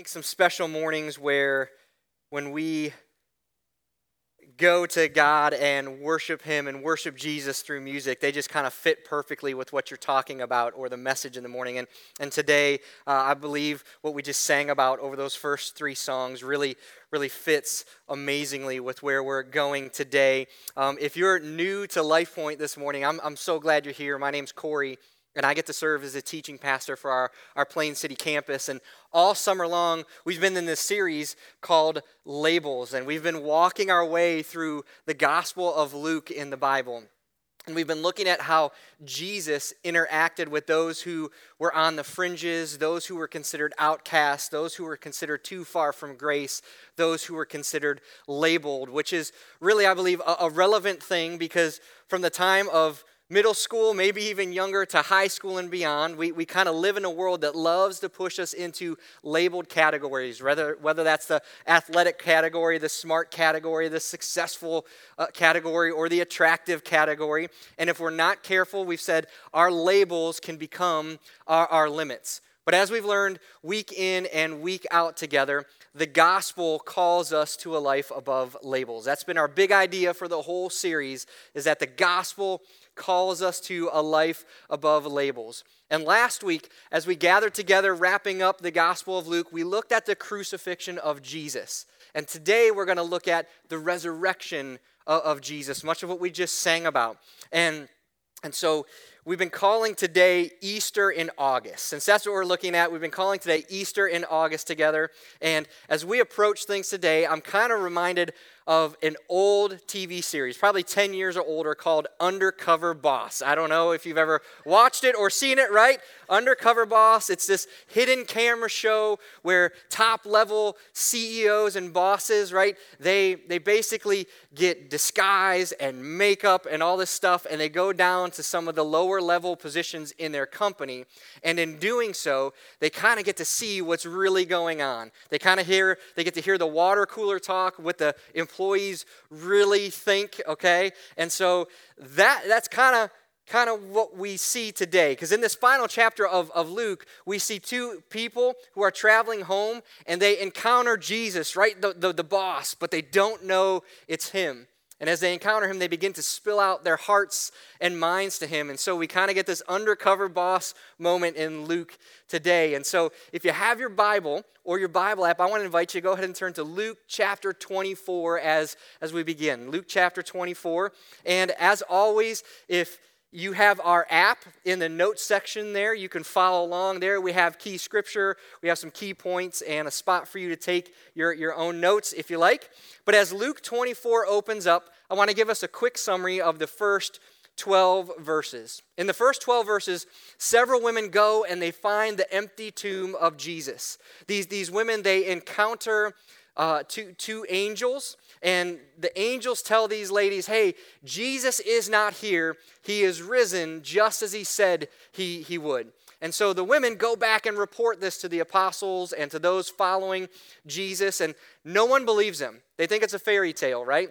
think some special mornings where when we go to God and worship Him and worship Jesus through music, they just kind of fit perfectly with what you're talking about or the message in the morning. And, and today, uh, I believe what we just sang about over those first three songs really, really fits amazingly with where we're going today. Um, if you're new to Life Point this morning, I'm, I'm so glad you're here. My name's Corey and I get to serve as a teaching pastor for our, our Plain City campus. And all summer long, we've been in this series called Labels, and we've been walking our way through the Gospel of Luke in the Bible. And we've been looking at how Jesus interacted with those who were on the fringes, those who were considered outcasts, those who were considered too far from grace, those who were considered labeled, which is really, I believe, a, a relevant thing because from the time of middle school, maybe even younger, to high school and beyond. We, we kind of live in a world that loves to push us into labeled categories, whether, whether that's the athletic category, the smart category, the successful uh, category, or the attractive category. And if we're not careful, we've said our labels can become our, our limits. But as we've learned week in and week out together, the gospel calls us to a life above labels. That's been our big idea for the whole series is that the gospel calls us to a life above labels. And last week, as we gathered together, wrapping up the Gospel of Luke, we looked at the crucifixion of Jesus. And today we're going to look at the resurrection of, Jesus, much of what we just sang about. And, and so we've been calling today Easter in August. Since that's what we're looking at, we've been calling today Easter in August together. And as we approach things today, I'm kind of reminded of an old TV series, probably 10 years or older, called Undercover Boss. I don't know if you've ever watched it or seen it, right? Undercover Boss. It's this hidden camera show where top level CEOs and bosses, right? They, they basically get disguise and makeup and all this stuff, and they go down to some of the lower level positions in their company. And in doing so, they kind of get to see what's really going on. They kind of hear, they get to hear the water cooler talk with the employees employees really think, okay? And so that that's kind of kind of what we see today. Because in this final chapter of, of Luke, we see two people who are traveling home and they encounter Jesus, right? The, the, the boss, but they don't know it's him. And as they encounter him, they begin to spill out their hearts and minds to him. And so we kind of get this undercover boss moment in Luke today. And so if you have your Bible or your Bible app, I want to invite you to go ahead and turn to Luke chapter 24 as, as we begin. Luke chapter 24. And as always, if you have our app in the notes section there. You can follow along there. We have key scripture, we have some key points, and a spot for you to take your, your own notes if you like. But as Luke 24 opens up, I want to give us a quick summary of the first 12 verses. In the first 12 verses, several women go and they find the empty tomb of Jesus. These, these women, they encounter uh, two, two angels and the angels tell these ladies, hey, Jesus is not here. He is risen just as he said he, he would. And so the women go back and report this to the apostles and to those following Jesus, and no one believes them. They think it's a fairy tale, right?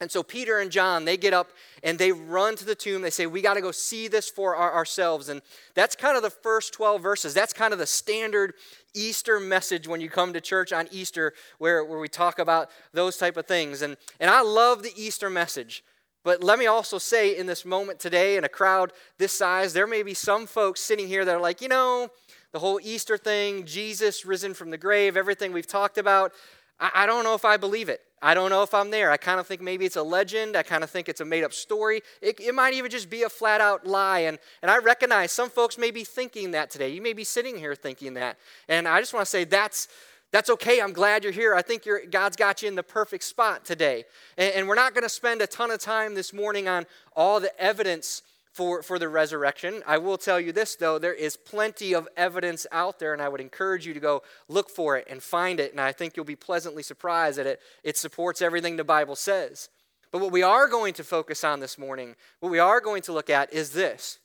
And so Peter and John, they get up and they run to the tomb. They say, We got to go see this for our, ourselves. And that's kind of the first 12 verses. That's kind of the standard Easter message when you come to church on Easter, where, where we talk about those type of things. And, and I love the Easter message. But let me also say, in this moment today, in a crowd this size, there may be some folks sitting here that are like, you know, the whole Easter thing, Jesus risen from the grave, everything we've talked about, I, I don't know if I believe it. I don't know if I'm there. I kind of think maybe it's a legend. I kind of think it's a made up story. It, it might even just be a flat out lie. And, and I recognize some folks may be thinking that today. You may be sitting here thinking that. And I just want to say that's, that's okay. I'm glad you're here. I think God's got you in the perfect spot today. And, and we're not going to spend a ton of time this morning on all the evidence for, for the resurrection. I will tell you this, though, there is plenty of evidence out there, and I would encourage you to go look for it and find it. And I think you'll be pleasantly surprised that it, it supports everything the Bible says. But what we are going to focus on this morning, what we are going to look at is this.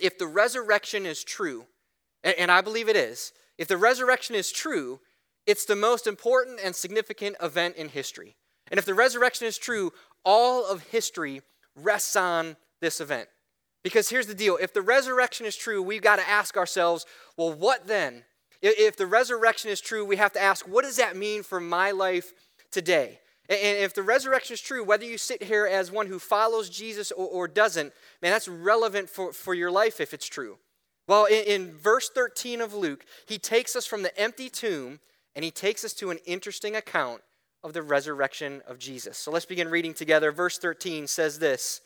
If the resurrection is true, and, and I believe it is, if the resurrection is true, it's the most important and significant event in history. And if the resurrection is true, all of history rests on this event. Because here's the deal if the resurrection is true, we've got to ask ourselves, well, what then? If the resurrection is true, we have to ask, what does that mean for my life today? And if the resurrection is true, whether you sit here as one who follows Jesus or, or doesn't, man, that's relevant for, for your life if it's true. Well, in, in verse 13 of Luke, he takes us from the empty tomb and he takes us to an interesting account of the resurrection of Jesus. So let's begin reading together. Verse 13 says this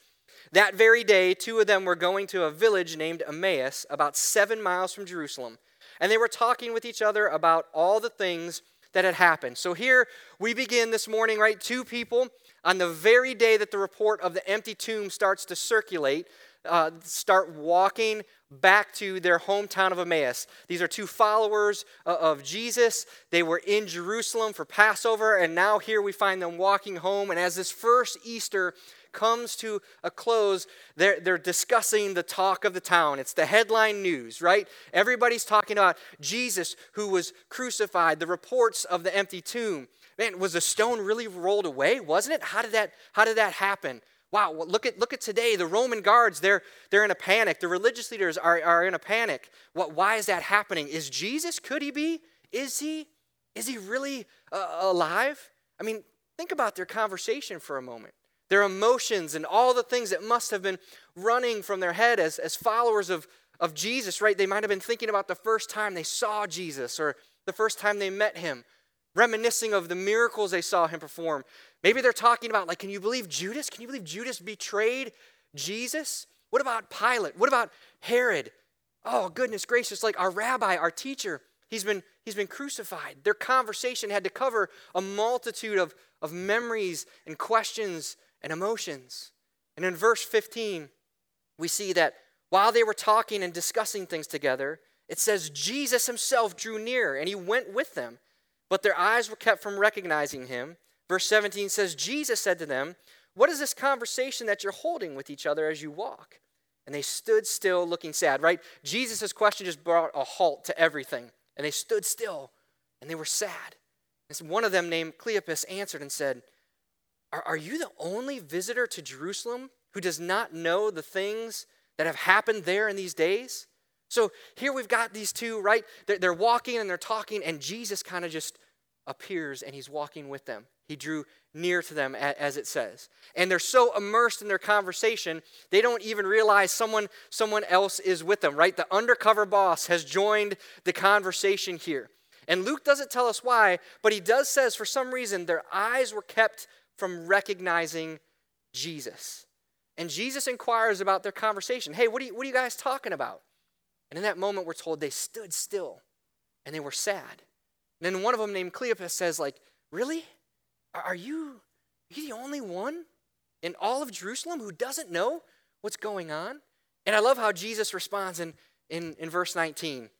That very day, two of them were going to a village named Emmaus, about seven miles from Jerusalem, and they were talking with each other about all the things that had happened. So here we begin this morning, right? Two people on the very day that the report of the empty tomb starts to circulate, uh, start walking back to their hometown of Emmaus. These are two followers uh, of Jesus. They were in Jerusalem for Passover, and now here we find them walking home. And as this first Easter comes to a close, they're, they're discussing the talk of the town. It's the headline news, right? Everybody's talking about Jesus who was crucified, the reports of the empty tomb. Man, was the stone really rolled away? Wasn't it? How did that, how did that happen? Wow, look at, look at today. The Roman guards, they're, they're in a panic. The religious leaders are, are in a panic. What, why is that happening? Is Jesus, could he be? Is he? Is he really uh, alive? I mean, think about their conversation for a moment their emotions and all the things that must have been running from their head as, as followers of, of Jesus, right? They might have been thinking about the first time they saw Jesus or the first time they met him, reminiscing of the miracles they saw him perform. Maybe they're talking about, like, can you believe Judas? Can you believe Judas betrayed Jesus? What about Pilate? What about Herod? Oh, goodness gracious, like our rabbi, our teacher, he's been, he's been crucified. Their conversation had to cover a multitude of, of memories and questions and emotions. And in verse 15, we see that while they were talking and discussing things together, it says Jesus himself drew near and he went with them, but their eyes were kept from recognizing him. Verse 17 says, Jesus said to them, What is this conversation that you're holding with each other as you walk? And they stood still looking sad, right? Jesus' question just brought a halt to everything. And they stood still and they were sad. And one of them, named Cleopas, answered and said, are, are you the only visitor to Jerusalem who does not know the things that have happened there in these days? So here we've got these two, right? They're, they're walking and they're talking, and Jesus kind of just appears and he's walking with them. He drew near to them, as it says. And they're so immersed in their conversation, they don't even realize someone, someone else is with them, right? The undercover boss has joined the conversation here. And Luke doesn't tell us why, but he does says for some reason their eyes were kept from recognizing Jesus. And Jesus inquires about their conversation. Hey, what are you, what are you guys talking about? And in that moment, we're told they stood still and they were sad. And then one of them, named Cleopas, says, like, really? Are you, are you the only one in all of Jerusalem who doesn't know what's going on? And I love how Jesus responds in, in, in verse 19.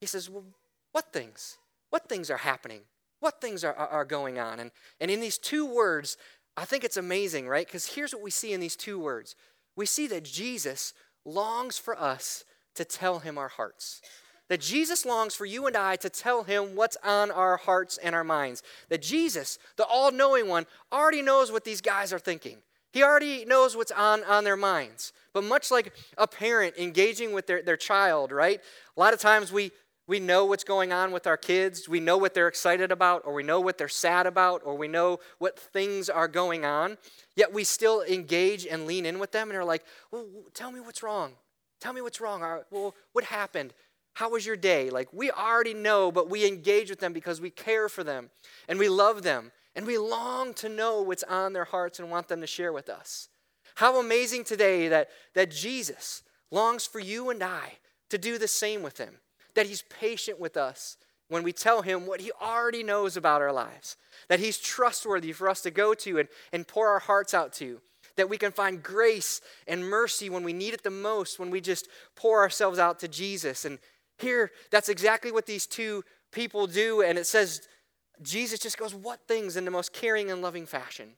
He says, well, what things? What things are happening? What things are, are going on? And, and in these two words, I think it's amazing, right? Because here's what we see in these two words we see that Jesus longs for us to tell him our hearts. That Jesus longs for you and I to tell him what's on our hearts and our minds. That Jesus, the all knowing one, already knows what these guys are thinking. He already knows what's on, on their minds. But much like a parent engaging with their, their child, right? A lot of times we, we know what's going on with our kids. We know what they're excited about, or we know what they're sad about, or we know what things are going on. Yet we still engage and lean in with them and are like, well, tell me what's wrong. Tell me what's wrong. Well, what happened? How was your day? Like, we already know, but we engage with them because we care for them and we love them and we long to know what's on their hearts and want them to share with us. How amazing today that, that Jesus longs for you and I to do the same with him that He's patient with us when we tell Him what He already knows about our lives, that He's trustworthy for us to go to and, and pour our hearts out to, that we can find grace and mercy when we need it the most, when we just pour ourselves out to Jesus. And here, that's exactly what these two people do. And it says, Jesus just goes, What things in the most caring and loving fashion?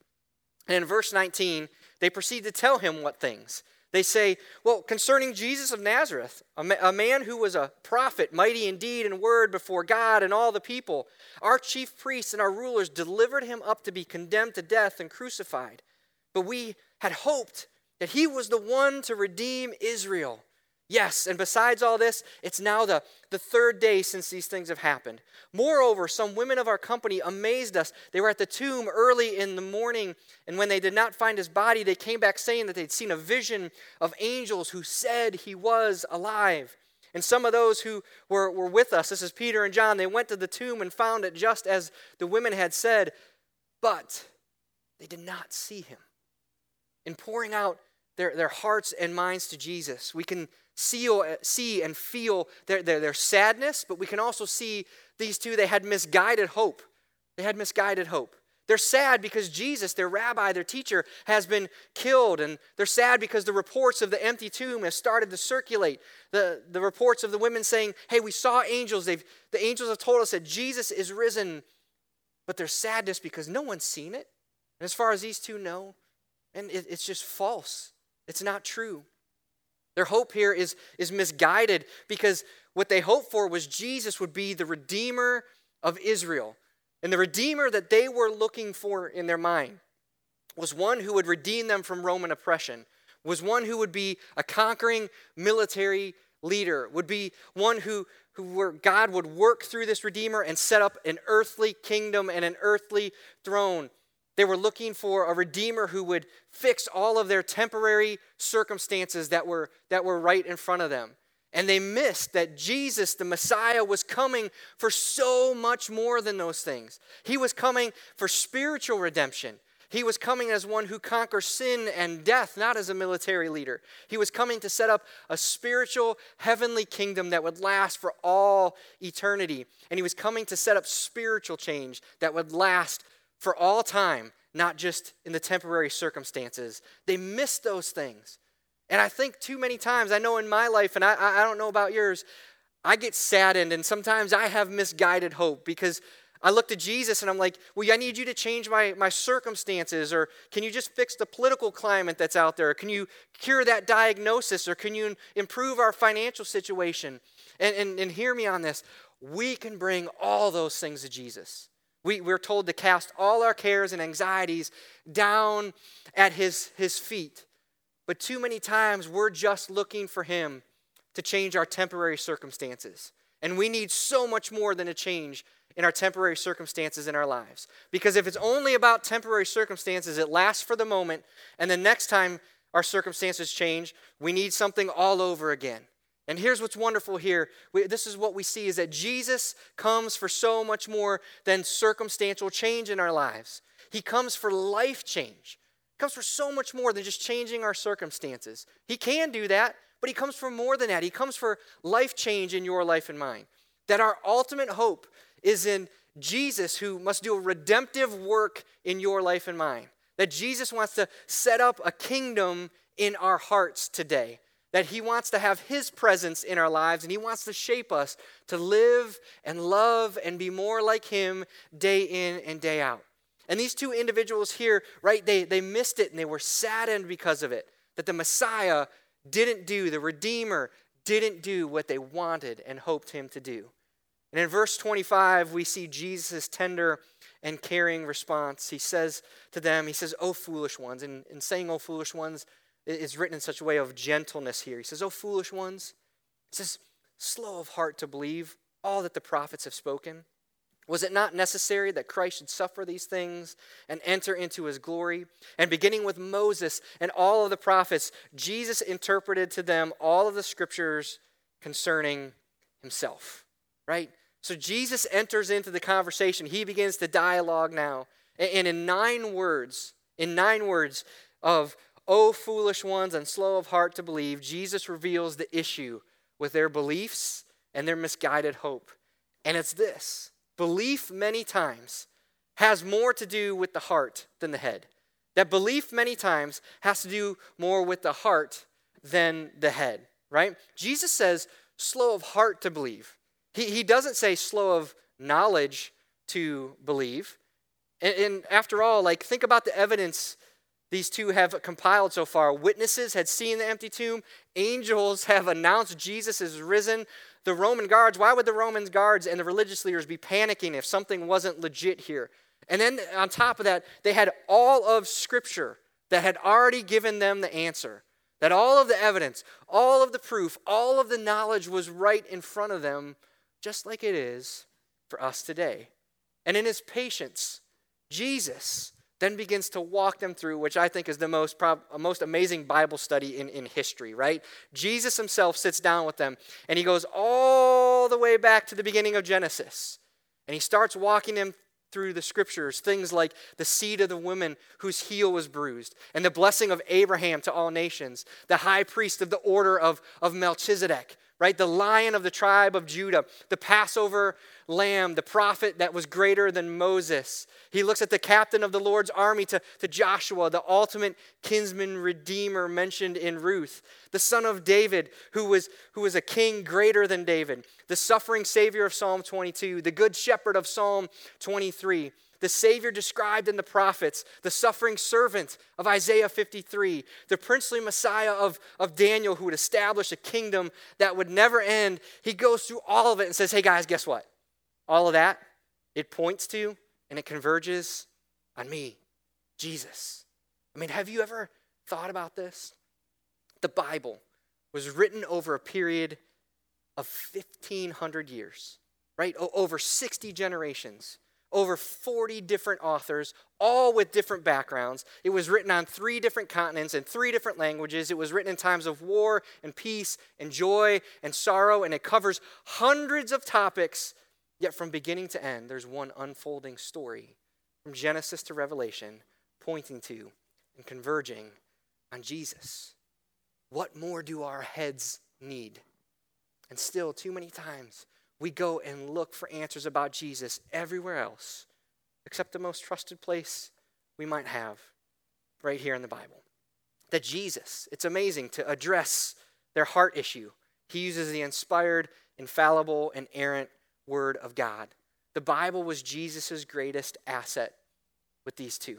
And in verse 19, they proceed to tell him what things. They say, well, concerning Jesus of Nazareth, a, ma- a, man who was a prophet, mighty in deed and word before God and all the people, our chief priests and our rulers delivered him up to be condemned to death and crucified. But we had hoped that he was the one to redeem Israel. Yes, and besides all this, it's now the, the third day since these things have happened. Moreover, some women of our company amazed us. They were at the tomb early in the morning, and when they did not find his body, they came back saying that they'd seen a vision of angels who said he was alive. And some of those who were, were with us, this is Peter and John, they went to the tomb and found it just as the women had said, but they did not see him. In pouring out their, their hearts and minds to Jesus, we can see, see and feel their, their, their sadness, but we can also see these two, they had misguided hope. They had misguided hope. They're sad because Jesus, their rabbi, their teacher, has been killed. And they're sad because the reports of the empty tomb have started to circulate. The, the reports of the women saying, Hey, we saw angels. They've, the angels have told us that Jesus is risen. But there's sadness because no one's seen it. And as far as these two know, and it, it's just false. It's not true. Their hope here is, is misguided because what they hoped for was Jesus would be the Redeemer of Israel. And the Redeemer that they were looking for in their mind was one who would redeem them from Roman oppression, was one who would be a conquering military leader, would be one who, who where God would work through this Redeemer and set up an earthly kingdom and an earthly throne. They were looking for a redeemer who would fix all of their temporary circumstances that were, that were right in front of them. And they missed that Jesus, the Messiah, was coming for so much more than those things. He was coming for spiritual redemption. He was coming as one who conquers sin and death, not as a military leader. He was coming to set up a spiritual, heavenly kingdom that would last for all eternity. And he was coming to set up spiritual change that would last for all time, not just in the temporary circumstances. They miss those things. And I think too many times, I know in my life, and I, I don't know about yours, I get saddened and sometimes I have misguided hope because I look to Jesus and I'm like, well, I need you to change my, my circumstances, or can you just fix the political climate that's out there? Can you cure that diagnosis, or can you improve our financial situation? And, and, and hear me on this. We can bring all those things to Jesus. We, we're told to cast all our cares and anxieties down at his, his feet. But too many times we're just looking for him to change our temporary circumstances. And we need so much more than a change in our temporary circumstances in our lives. Because if it's only about temporary circumstances, it lasts for the moment, and the next time our circumstances change, we need something all over again. And here's what's wonderful here. We, this is what we see is that Jesus comes for so much more than circumstantial change in our lives. He comes for life change. He comes for so much more than just changing our circumstances. He can do that, but he comes for more than that. He comes for life change in your life and mine. That our ultimate hope is in Jesus who must do a redemptive work in your life and mine. That Jesus wants to set up a kingdom in our hearts today that He wants to have His presence in our lives and He wants to shape us to live and love and be more like Him day in and day out. And these two individuals here, right, they, they missed it and they were saddened because of it. That the Messiah didn't do, the Redeemer didn't do what they wanted and hoped Him to do. And in verse 25, we see Jesus' tender and caring response. He says to them, He says, Oh, foolish ones. And in saying, Oh, foolish ones, is written in such a way of gentleness here. He says, Oh, foolish ones. He says, slow of heart to believe all that the prophets have spoken. Was it not necessary that Christ should suffer these things and enter into his glory? And beginning with Moses and all of the prophets, Jesus interpreted to them all of the scriptures concerning himself. Right? So Jesus enters into the conversation. He begins to dialogue now. And in nine words, in nine words of O foolish ones and slow of heart to believe, Jesus reveals the issue with their beliefs and their misguided hope. And it's this belief, many times, has more to do with the heart than the head. That belief, many times, has to do more with the heart than the head, right? Jesus says, slow of heart to believe. He, he doesn't say slow of knowledge to believe. And, and after all, like, think about the evidence these two have compiled so far. Witnesses had seen the empty tomb, angels have announced Jesus is risen. The Roman guards, why would the Roman guards and the religious leaders be panicking if something wasn't legit here? And then on top of that, they had all of Scripture that had already given them the answer. That all of the evidence, all of the proof, all of the knowledge was right in front of them, just like it is for us today. And in his patience, Jesus then begins to walk them through, which I think is the most, prob- most amazing Bible study in, in history, right? Jesus himself sits down with them and he goes all the way back to the beginning of Genesis. And he starts walking them through the scriptures things like the seed of the woman whose heel was bruised, and the blessing of Abraham to all nations, the high priest of the order of, of Melchizedek, right? The lion of the tribe of Judah, the Passover lamb, the prophet that was greater than Moses. He looks at the captain of the Lord's army to, to Joshua, the ultimate kinsman redeemer mentioned in Ruth, the son of David, who was, who was a king greater than David, the suffering savior of Psalm 22, the good shepherd of Psalm 23 the Savior described in the prophets, the suffering servant of Isaiah 53, the princely Messiah of, of Daniel who would establish a kingdom that would never end. He goes through all of it and says, Hey guys, guess what? All of that, it points to and it converges on me, Jesus. I mean, have you ever thought about this? The Bible was written over a period of 1,500 years, right? O- over 60 generations over 40 different authors, all with different backgrounds. It was written on three different continents in three different languages. It was written in times of war and peace and joy and sorrow, and it covers hundreds of topics. Yet, from beginning to end, there's one unfolding story from Genesis to Revelation pointing to and converging on Jesus. What more do our heads need? And still, too many times, we go and look for answers about Jesus everywhere else except the most trusted place we might have right here in the Bible. That Jesus, it's amazing to address their heart issue. He uses the inspired, infallible, and inerrant Word of God. The Bible was Jesus' greatest asset with these two.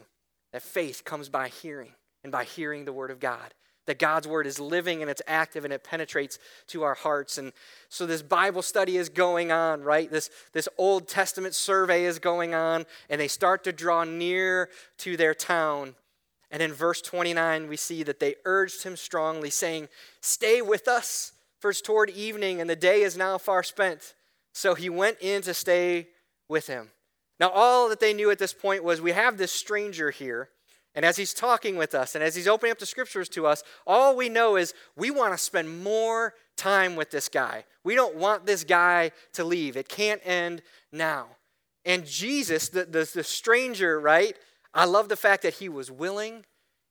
That faith comes by hearing, and by hearing the Word of God that God's word is living and it's active and it penetrates to our hearts. And so this Bible study is going on, right? This, this Old Testament survey is going on, and they start to draw near to their town. And in verse 29, we see that they urged him strongly, saying, Stay with us, for it's toward evening, and the day is now far spent. So he went in to stay with him. Now, all that they knew at this point was we have this stranger here and as he's talking with us and as he's opening up the scriptures to us, all we know is we want to spend more time with this guy. We don't want this guy to leave. It can't end now. And Jesus, the, the, the stranger, right? I love the fact that he was willing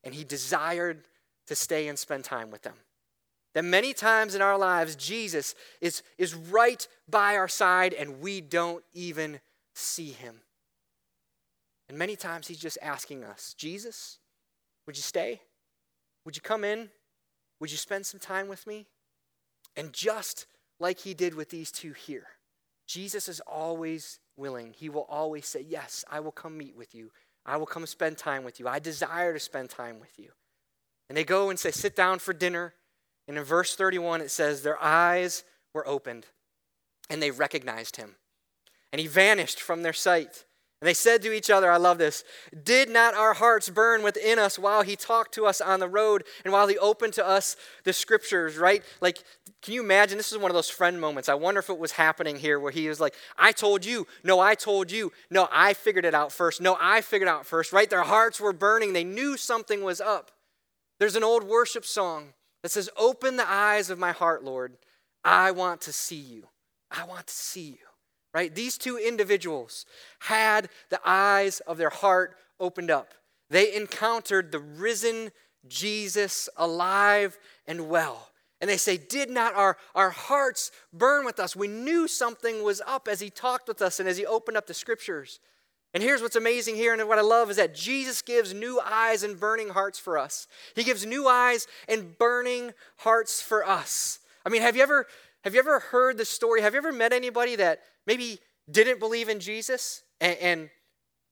and he desired to stay and spend time with them. That many times in our lives, Jesus is, is right by our side and we don't even see him. And many times he's just asking us, Jesus, would you stay? Would you come in? Would you spend some time with me? And just like he did with these two here, Jesus is always willing. He will always say, Yes, I will come meet with you. I will come spend time with you. I desire to spend time with you. And they go and say, Sit down for dinner. And in verse 31, it says, Their eyes were opened and they recognized him. And he vanished from their sight. And they said to each other, I love this, did not our hearts burn within us while he talked to us on the road and while he opened to us the scriptures, right? Like, can you imagine? This is one of those friend moments. I wonder if it was happening here where he was like, I told you. No, I told you. No, I figured it out first. No, I figured out first, right? Their hearts were burning. They knew something was up. There's an old worship song that says, Open the eyes of my heart, Lord. I want to see you. I want to see you right? These two individuals had the eyes of their heart opened up. They encountered the risen Jesus alive and well. And they say, Did not our, our hearts burn with us? We knew something was up as he talked with us and as he opened up the scriptures. And here's what's amazing here, and what I love is that Jesus gives new eyes and burning hearts for us. He gives new eyes and burning hearts for us. I mean, have you ever have you ever heard the story? Have you ever met anybody that maybe didn't believe in Jesus and, and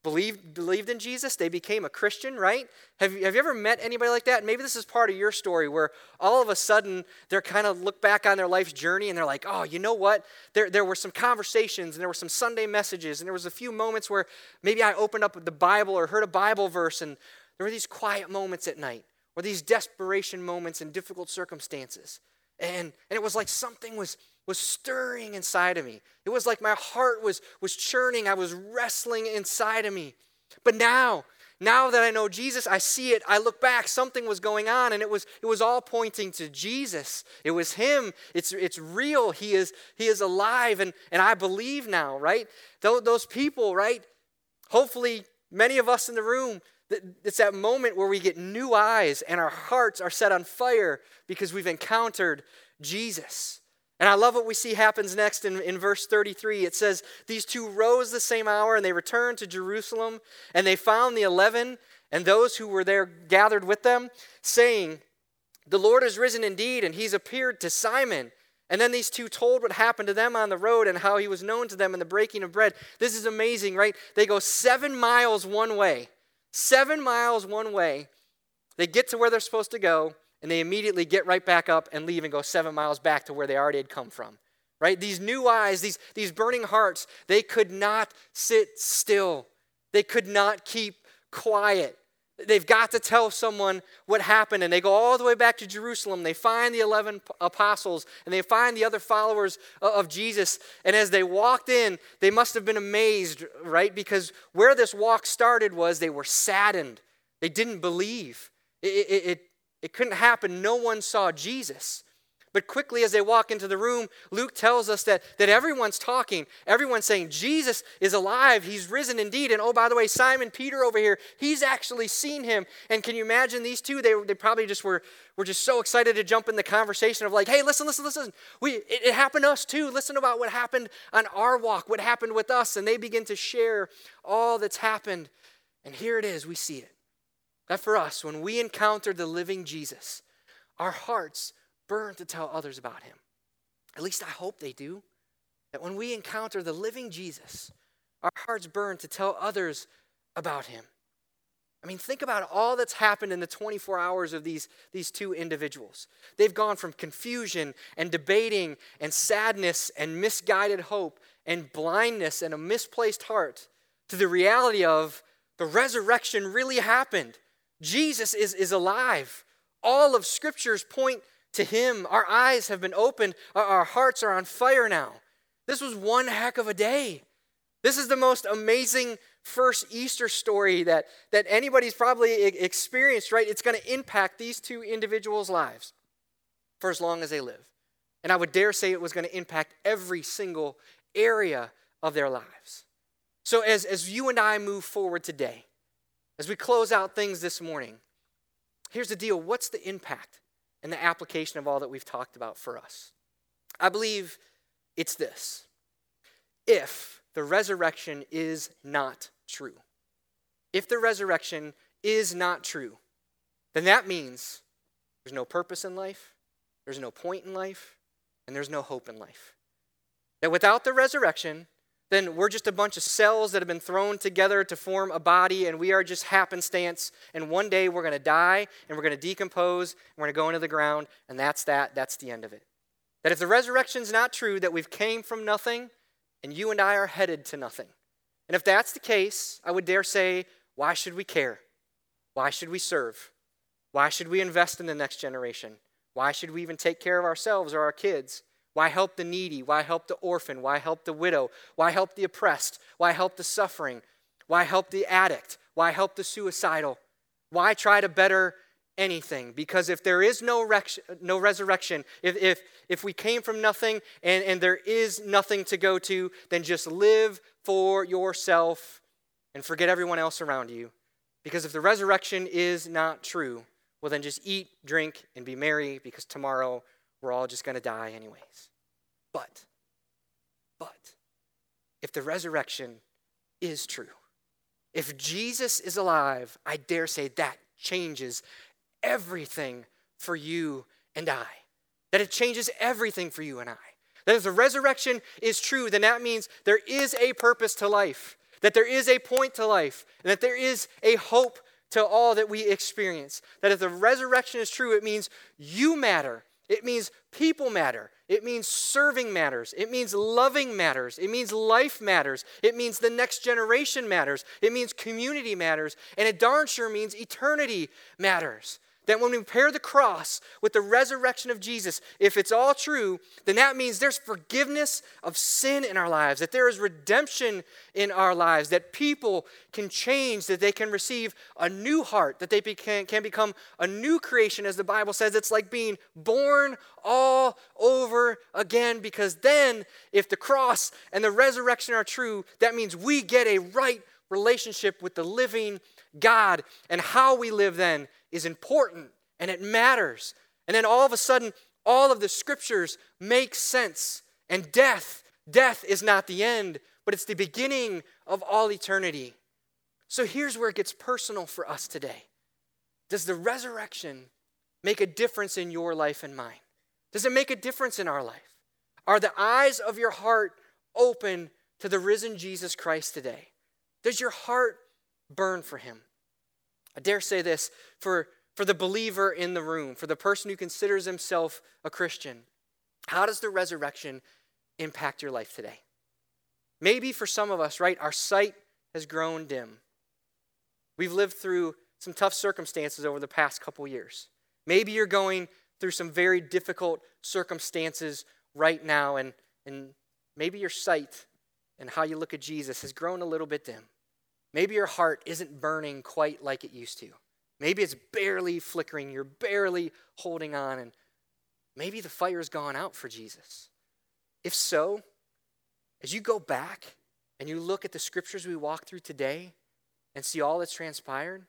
believed, believed in Jesus, they became a Christian, right? Have you, have you ever met anybody like that? Maybe this is part of your story where all of a sudden they're kind of look back on their life's journey and they're like, oh, you know what? There, there were some conversations and there were some Sunday messages and there was a few moments where maybe I opened up the Bible or heard a Bible verse and there were these quiet moments at night or these desperation moments in difficult circumstances. And, and it was like something was, was stirring inside of me. It was like my heart was, was churning. I was wrestling inside of me. But now, now that I know Jesus, I see it. I look back, something was going on, and it was, it was all pointing to Jesus. It was Him. It's, it's real. He is, he is alive, and, and I believe now, right? Those those people, right? Hopefully, many of us in the room, it's that moment where we get new eyes and our hearts are set on fire because we've encountered Jesus. And I love what we see happens next in, in verse 33. It says, These two rose the same hour, and they returned to Jerusalem, and they found the eleven and those who were there gathered with them, saying, The Lord is risen indeed, and he's appeared to Simon. And then these two told what happened to them on the road and how he was known to them in the breaking of bread. This is amazing, right? They go seven miles one way. Seven miles one way. They get to where they're supposed to go, and they immediately get right back up and leave and go seven miles back to where they already had come from. Right? These new eyes, these, these burning hearts, they could not sit still. They could not keep quiet. They've got to tell someone what happened. And they go all the way back to Jerusalem. They find the 11 apostles and they find the other followers of Jesus. And as they walked in, they must have been amazed, right? Because where this walk started was they were saddened. They didn't believe. It, it, it, it couldn't happen. No one saw Jesus. But quickly, as they walk into the room, Luke tells us that, that everyone's talking. Everyone's saying, Jesus is alive. He's risen indeed. And oh, by the way, Simon Peter over here, he's actually seen him. And can you imagine these two? They, they probably just were, were just so excited to jump in the conversation of like, hey, listen, listen, listen. We, it, it happened to us too. Listen about what happened on our walk, what happened with us. And they begin to share all that's happened. And here it is. We see it. That for us, when we encounter the living Jesus, our hearts burn to tell others about him. At least I hope they do. That when we encounter the living Jesus, our hearts burn to tell others about him. I mean, think about all that's happened in the 24 hours of these, these two individuals. They've gone from confusion and debating and sadness and misguided hope and blindness and a misplaced heart to the reality of the resurrection really happened. Jesus is, is alive. All of scriptures point to him. Our eyes have been opened, our, hearts are on fire now. This was one heck of a day. This is the most amazing first Easter story that, that anybody's probably experienced, right? It's going to impact these two individuals' lives for as long as they live. And I would dare say it was going to impact every single area of their lives. So, as, as you and I move forward today, as we close out things this morning, here's the deal what's the impact and the application of all that we've talked about for us? I believe it's this if the resurrection is not true, if the resurrection is not true, then that means there's no purpose in life, there's no point in life, and there's no hope in life. That without the resurrection, then we're just a bunch of cells that have been thrown together to form a body, and we are just happenstance. And one day we're going to die, and we're going to decompose, and we're going to go into the ground, and that's that. That's the end of it. That if the resurrection's not true, that we've came from nothing, and you and I are headed to nothing. And if that's the case, I would dare say, why should we care? Why should we serve? Why should we invest in the next generation? Why should we even take care of ourselves or our kids? Why help the needy? Why help the orphan? Why help the widow? Why help the oppressed? Why help the suffering? Why help the addict? Why help the suicidal? Why try to better anything? Because if there is no, rec- no resurrection, if, if, if we came from nothing and, and there is nothing to go to, then just live for yourself and forget everyone else around you. Because if the resurrection is not true, well, then just eat, drink, and be merry because tomorrow we're all just going to die anyways. But, but, if the resurrection is true, if Jesus is alive, I dare say that changes everything for you and I. That it changes everything for you and I. That if the resurrection is true, then that means there is a purpose to life, that there is a point to life, and that there is a hope to all that we experience. That if the resurrection is true, it means you matter it means people matter. It means serving matters. It means loving matters. It means life matters. It means the next generation matters. It means community matters. And it darn sure means eternity matters. That when we pair the cross with the resurrection of Jesus, if it's all true, then that means there's forgiveness of sin in our lives, that there is redemption in our lives, that people can change, that they can receive a new heart, that they can, become a new creation, as the Bible says. It's like being born all over again, because then, if the cross and the resurrection are true, that means we get a right relationship with the living God. And how we live then is important and it matters. And then all of a sudden, all of the scriptures make sense. And death, death is not the end, but it's the beginning of all eternity. So here's where it gets personal for us today. Does the resurrection make a difference in your life and mine? Does it make a difference in our life? Are the eyes of your heart open to the risen Jesus Christ today? Does your heart burn for him? I dare say this for, for the believer in the room, for the person who considers himself a Christian. How does the resurrection impact your life today? Maybe for some of us, right, our sight has grown dim. We've lived through some tough circumstances over the past couple years. Maybe you're going through some very difficult circumstances right now, and, and maybe your sight and how you look at Jesus has grown a little bit dim. Maybe your heart isn't burning quite like it used to. Maybe it's barely flickering, you're barely holding on, and maybe the fire's gone out for Jesus. If so, as you go back and you look at the scriptures we walk through today and see all that's transpired,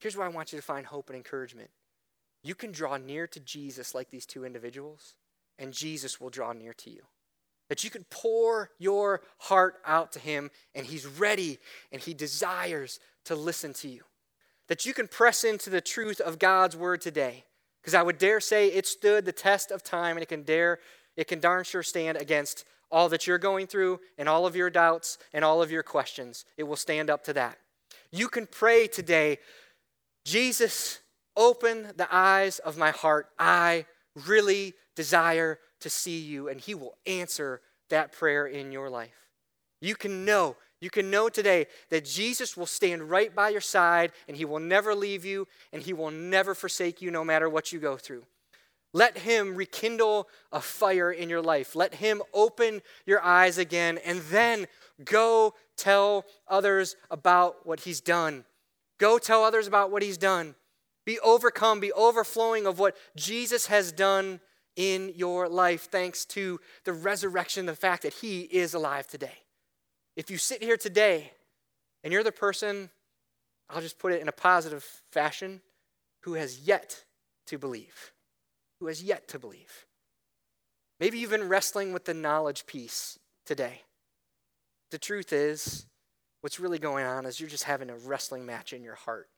here's where I want you to find hope and encouragement. You can draw near to Jesus like these two individuals, and Jesus will draw near to you that you can pour your heart out to Him and He's ready and He desires to listen to you. That you can press into the truth of God's Word today. Because I would dare say it stood the test of time and it can dare, it can darn sure stand against all that you're going through and all of your doubts and all of your questions. It will stand up to that. You can pray today, Jesus, open the eyes of my heart. I really desire to see you, and He will answer that prayer in your life. You can know, you can know today that Jesus will stand right by your side, and He will never leave you, and He will never forsake you no matter what you go through. Let Him rekindle a fire in your life. Let Him open your eyes again, and then go tell others about what He's done. Go tell others about what He's done. Be overcome, be overflowing of what Jesus has done in your life thanks to the resurrection, the fact that He is alive today. If you sit here today and you're the person, I'll just put it in a positive fashion, who has yet to believe, who has yet to believe. Maybe you've been wrestling with the knowledge piece today. The truth is, what's really going on is you're just having a wrestling match in your heart.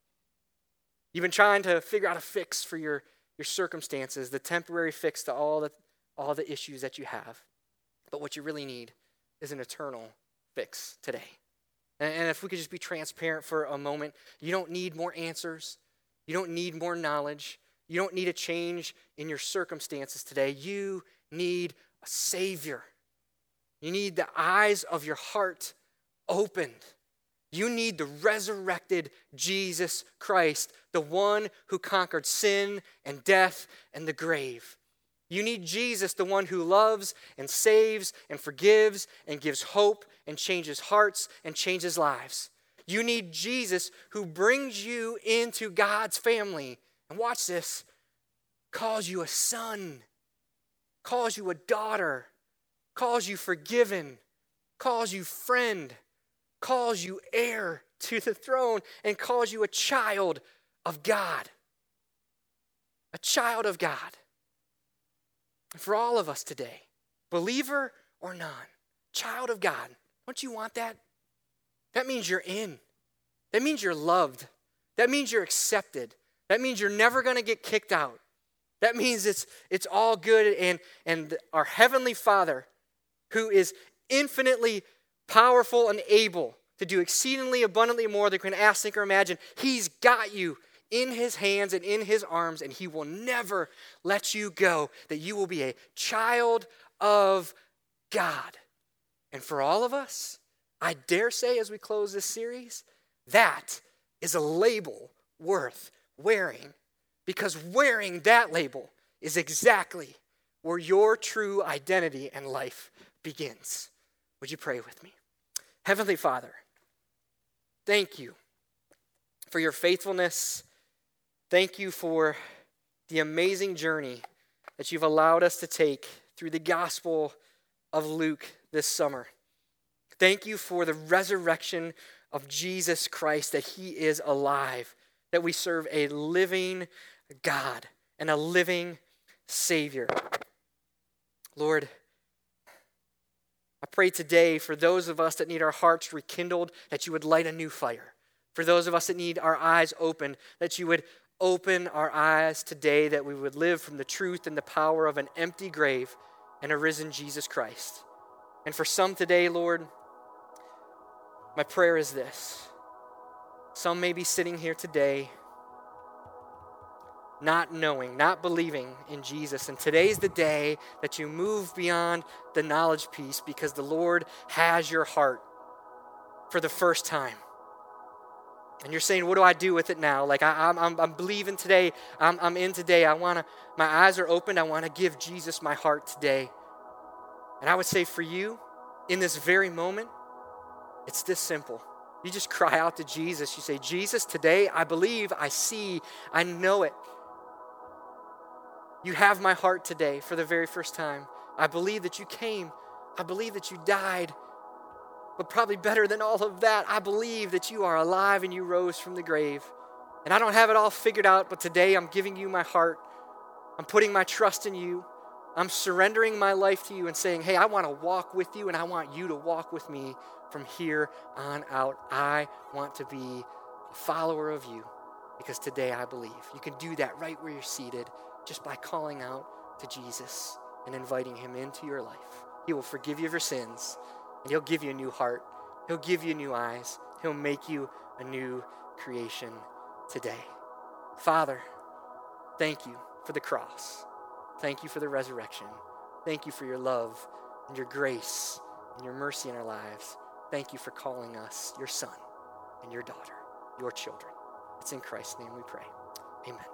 You've been trying to figure out a fix for your your circumstances, the temporary fix to all the, all the issues that you have. But what you really need is an eternal fix today. And, and if we could just be transparent for a moment, you don't need more answers, you don't need more knowledge, you don't need a change in your circumstances today. You need a Savior. You need the eyes of your heart opened. You need the resurrected Jesus Christ, the one who conquered sin and death and the grave. You need Jesus, the one who loves and saves and forgives and gives hope and changes hearts and changes lives. You need Jesus who brings you into God's family. And watch this calls you a son, calls you a daughter, calls you forgiven, calls you friend calls you heir to the throne and calls you a child of God. A child of God. For all of us today, believer or non, child of God, don't you want that? That means you're in. That means you're loved. That means you're accepted. That means you're never going to get kicked out. That means it's, it's all good. And, and our Heavenly Father, who is infinitely powerful and able to do exceedingly abundantly more than you can ask, think, or imagine. He's got you in his hands and in his arms, and he will never let you go. That you will be a child of God. And for all of us, I dare say as we close this series, that is a label worth wearing. Because wearing that label is exactly where your true identity and life begins. Would you pray with me? Heavenly Father, thank you for your faithfulness. Thank you for the amazing journey that you've allowed us to take through the gospel of Luke this summer. Thank you for the resurrection of Jesus Christ, that he is alive, that we serve a living God and a living Savior. Lord, I pray today for those of us that need our hearts rekindled, that you would light a new fire. For those of us that need our eyes opened, that you would open our eyes today, that we would live from the truth and the power of an empty grave and a risen Jesus Christ. And for some today, Lord, my prayer is this. Some may be sitting here today not knowing, not believing in Jesus. And today's the day that you move beyond the knowledge piece because the Lord has your heart for the first time. And you're saying, What do I do with it now? Like, I, am I'm, I'm believing today. I'm, I'm in today. I want to, my eyes are open. I want to give Jesus my heart today. And I would say for you, in this very moment, it's this simple. You just cry out to Jesus. You say, Jesus, today I believe, I see, I know it. You have my heart today for the very first time. I believe that you came. I believe that you died. But probably better than all of that, I believe that you are alive and you rose from the grave. And I don't have it all figured out, but today I'm giving you my heart. I'm putting my trust in you. I'm surrendering my life to you and saying, hey, I want to walk with you and I want you to walk with me from here on out. I want to be a follower of you because today I believe. You can do that right where you're seated just by calling out to Jesus and inviting him into your life. He will forgive you of your sins, and he'll give you a new heart. He'll give you new eyes. He'll make you a new creation today. Father, thank you for the cross. Thank you for the resurrection. Thank you for your love and your grace and your mercy in our lives. Thank you for calling us your son and your daughter, your children. It's in Christ's name we pray. Amen.